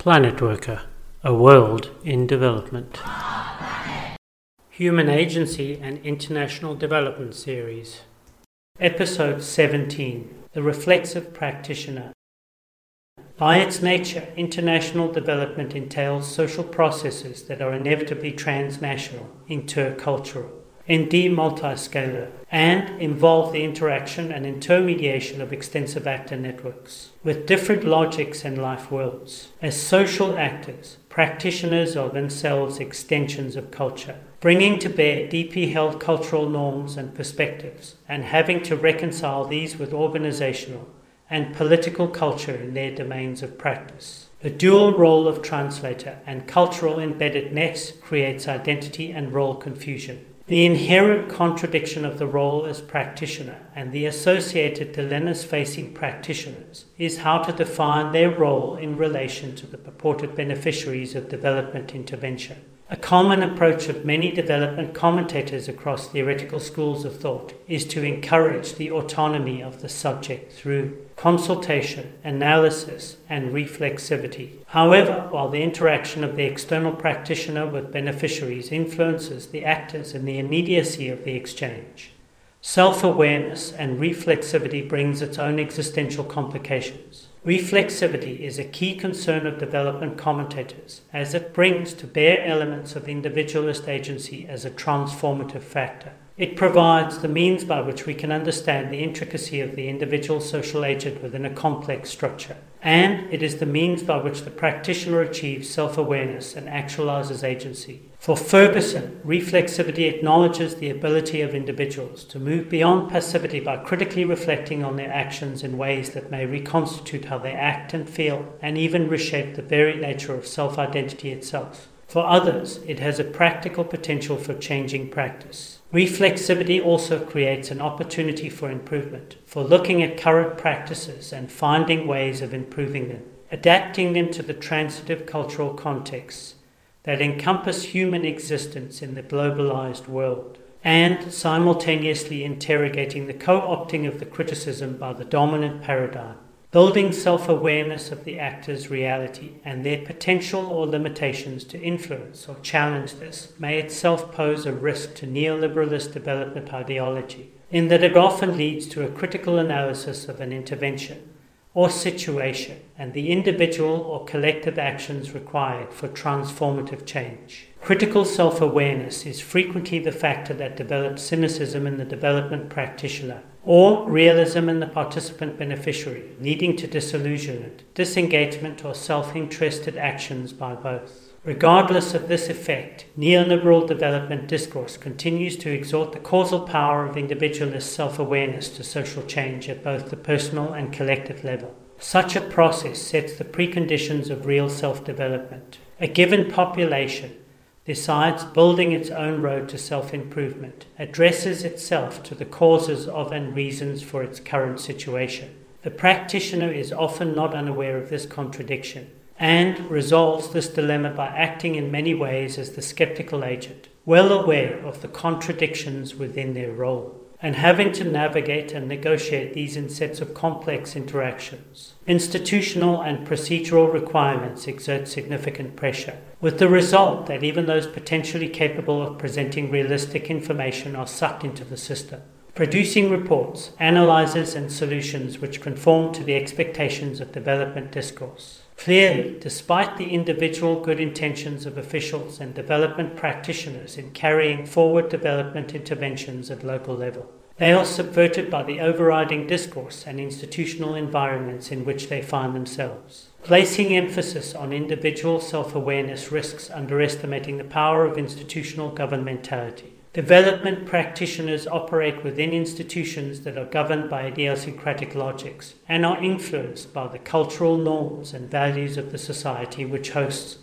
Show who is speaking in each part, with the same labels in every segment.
Speaker 1: Planet Worka, a world in development. Human Agency and International Development Series. Episode 17 The Reflexive Practitioner. By its nature, international development entails social processes that are inevitably transnational, intercultural ND multiscalar, and involve the interaction and intermediation of extensive actor networks with different logics and life worlds. As social actors, practitioners are themselves extensions of culture, bringing to bear deeply held cultural norms and perspectives, and having to reconcile these with organizational and political culture in their domains of practice. The dual role of translator and cultural embeddedness creates identity and role confusion. The inherent contradiction of the role as practitioner and the associated dilemmas facing practitioners is how to define their role in relation to the purported beneficiaries of development intervention. A common approach of many development commentators across theoretical schools of thought is to encourage the autonomy of the subject through consultation, analysis, and reflexivity. However, while the interaction of the external practitioner with beneficiaries influences the actors and the immediacy of the exchange, self awareness and reflexivity brings its own existential complications. Reflexivity is a key concern of development commentators as it brings to bear elements of individualist agency as a transformative factor. It provides the means by which we can understand the intricacy of the individual social agent within a complex structure. And it is the means by which the practitioner achieves self awareness and actualizes agency. For Ferguson, reflexivity acknowledges the ability of individuals to move beyond passivity by critically reflecting on their actions in ways that may reconstitute how they act and feel, and even reshape the very nature of self identity itself. For others, it has a practical potential for changing practice. Reflexivity also creates an opportunity for improvement, for looking at current practices and finding ways of improving them, adapting them to the transitive cultural contexts that encompass human existence in the globalized world, and simultaneously interrogating the co opting of the criticism by the dominant paradigm building self awareness of the actor's reality and their potential or limitations to influence or challenge this may itself pose a risk to neoliberalist development ideology, in that it often leads to a critical analysis of an intervention or situation and the individual or collective actions required for transformative change. Critical self awareness is frequently the factor that develops cynicism in the development practitioner or realism in the participant beneficiary, leading to disillusionment, disengagement, or self interested actions by both. Regardless of this effect, neoliberal development discourse continues to exhort the causal power of individualist self awareness to social change at both the personal and collective level. Such a process sets the preconditions of real self development. A given population decides building its own road to self improvement, addresses itself to the causes of and reasons for its current situation. The practitioner is often not unaware of this contradiction and resolves this dilemma by acting in many ways as the skeptical agent, well aware of the contradictions within their role and having to navigate and negotiate these in sets of complex interactions. Institutional and procedural requirements exert significant pressure, with the result that even those potentially capable of presenting realistic information are sucked into the system. Producing reports, analyses, and solutions which conform to the expectations of development discourse. Clearly, despite the individual good intentions of officials and development practitioners in carrying forward development interventions at local level, they are subverted by the overriding discourse and institutional environments in which they find themselves. Placing emphasis on individual self awareness risks underestimating the power of institutional governmentality. Development practitioners operate within institutions that are governed by idiosyncratic logics and are influenced by the cultural norms and values of the society which hosts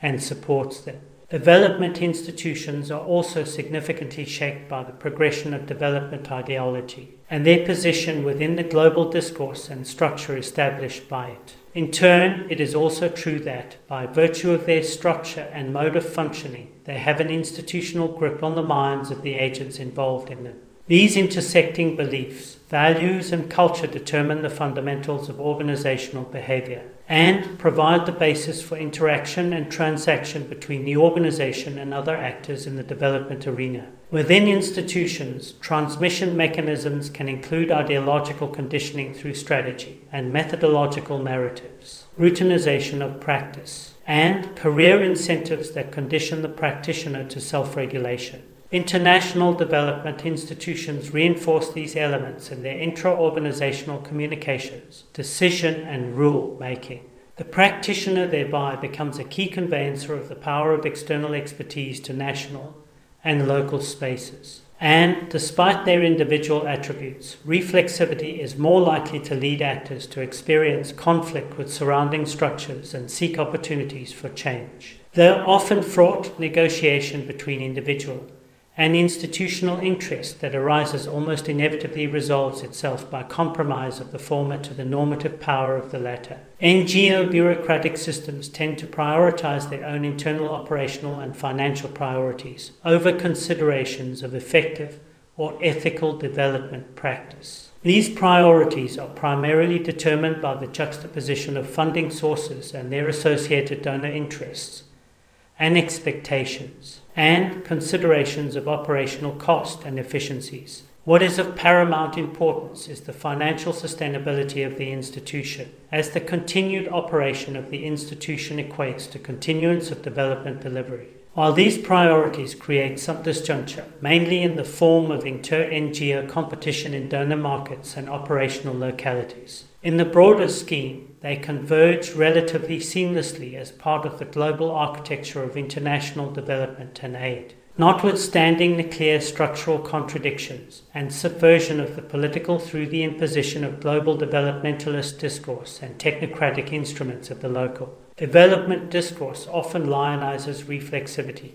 Speaker 1: and supports them. Development institutions are also significantly shaped by the progression of development ideology and their position within the global discourse and structure established by it. In turn, it is also true that, by virtue of their structure and mode of functioning, they have an institutional grip on the minds of the agents involved in them. These intersecting beliefs, values, and culture determine the fundamentals of organizational behavior and provide the basis for interaction and transaction between the organization and other actors in the development arena. Within institutions, transmission mechanisms can include ideological conditioning through strategy and methodological narratives, routinization of practice, and career incentives that condition the practitioner to self regulation. International development institutions reinforce these elements in their intra organizational communications, decision, and rule making. The practitioner thereby becomes a key conveyancer of the power of external expertise to national and local spaces. And despite their individual attributes, reflexivity is more likely to lead actors to experience conflict with surrounding structures and seek opportunities for change. Though often fraught negotiation between individuals, an institutional interest that arises almost inevitably resolves itself by compromise of the former to the normative power of the latter. NGO bureaucratic systems tend to prioritize their own internal operational and financial priorities over considerations of effective or ethical development practice. These priorities are primarily determined by the juxtaposition of funding sources and their associated donor interests and expectations and considerations of operational cost and efficiencies. What is of paramount importance is the financial sustainability of the institution, as the continued operation of the institution equates to continuance of development delivery. While these priorities create some disjuncture, mainly in the form of inter NGO competition in donor markets and operational localities, in the broader scheme, they converge relatively seamlessly as part of the global architecture of international development and aid. Notwithstanding the clear structural contradictions and subversion of the political through the imposition of global developmentalist discourse and technocratic instruments of the local, development discourse often lionizes reflexivity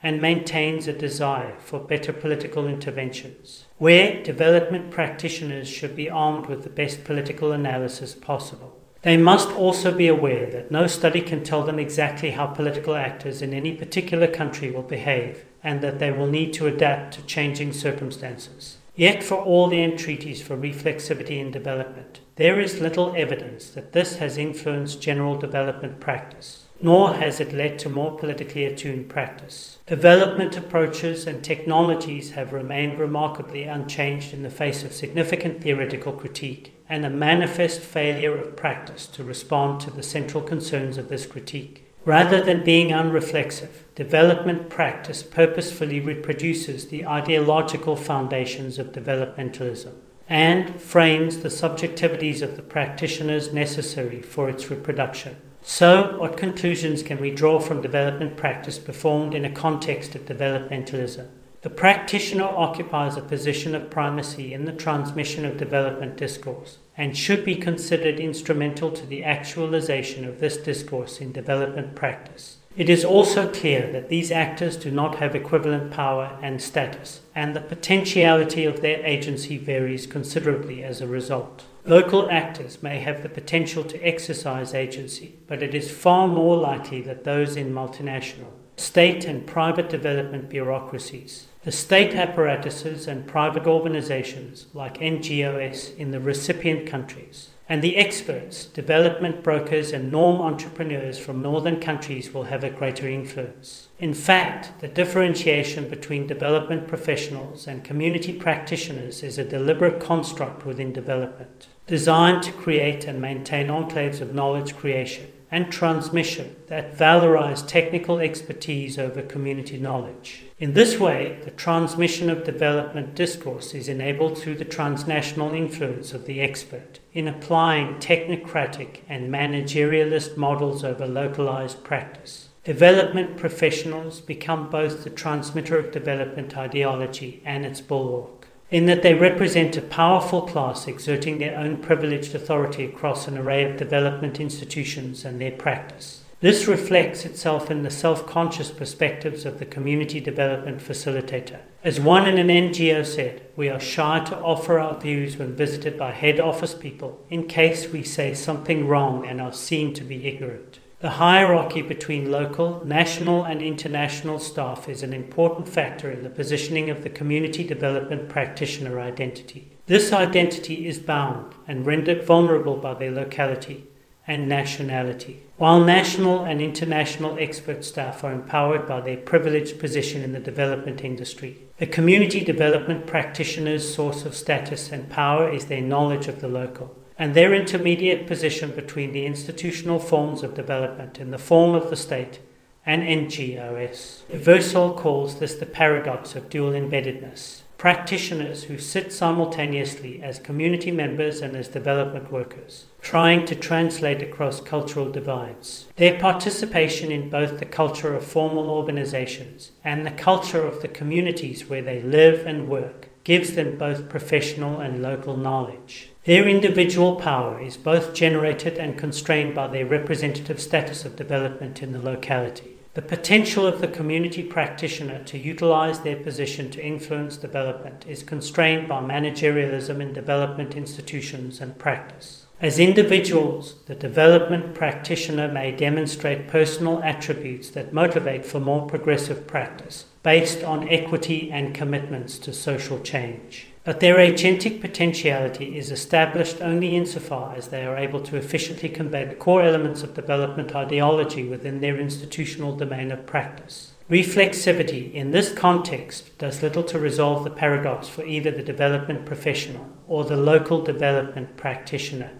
Speaker 1: and maintains a desire for better political interventions, where development practitioners should be armed with the best political analysis possible. They must also be aware that no study can tell them exactly how political actors in any particular country will behave and that they will need to adapt to changing circumstances. Yet, for all the entreaties for reflexivity in development, there is little evidence that this has influenced general development practice nor has it led to more politically attuned practice. Development approaches and technologies have remained remarkably unchanged in the face of significant theoretical critique and a manifest failure of practice to respond to the central concerns of this critique. Rather than being unreflexive, development practice purposefully reproduces the ideological foundations of developmentalism and frames the subjectivities of the practitioners necessary for its reproduction. So, what conclusions can we draw from development practice performed in a context of developmentalism? The practitioner occupies a position of primacy in the transmission of development discourse and should be considered instrumental to the actualization of this discourse in development practice. It is also clear that these actors do not have equivalent power and status, and the potentiality of their agency varies considerably as a result. Local actors may have the potential to exercise agency, but it is far more likely that those in multinational, state, and private development bureaucracies, the state apparatuses and private organizations like NGOs in the recipient countries, and the experts, development brokers, and norm entrepreneurs from northern countries will have a greater influence. In fact, the differentiation between development professionals and community practitioners is a deliberate construct within development, designed to create and maintain enclaves of knowledge creation and transmission that valorize technical expertise over community knowledge. In this way, the transmission of development discourse is enabled through the transnational influence of the expert in applying technocratic and managerialist models over localized practice. Development professionals become both the transmitter of development ideology and its bulwark in that they represent a powerful class exerting their own privileged authority across an array of development institutions and their practice. This reflects itself in the self conscious perspectives of the community development facilitator. As one in an NGO said, we are shy to offer our views when visited by head office people in case we say something wrong and are seen to be ignorant. The hierarchy between local, national, and international staff is an important factor in the positioning of the community development practitioner identity. This identity is bound and rendered vulnerable by their locality and nationality. While national and international expert staff are empowered by their privileged position in the development industry, the community development practitioner's source of status and power is their knowledge of the local and their intermediate position between the institutional forms of development in the form of the state and NGOs. Versal calls this the paradox of dual embeddedness practitioners who sit simultaneously as community members and as development workers, trying to translate across cultural divides. Their participation in both the culture of formal organizations and the culture of the communities where they live and work gives them both professional and local knowledge. Their individual power is both generated and constrained by their representative status of development in the locality. The potential of the community practitioner to utilize their position to influence development is constrained by managerialism in development institutions and practice. As individuals, the development practitioner may demonstrate personal attributes that motivate for more progressive practice based on equity and commitments to social change. But their agentic potentiality is established only insofar as they are able to efficiently the core elements of development ideology within their institutional domain of practice. Reflexivity in this context does little to resolve the paradox for either the development professional or the local development practitioner.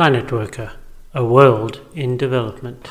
Speaker 1: Planet Worka, a world in development.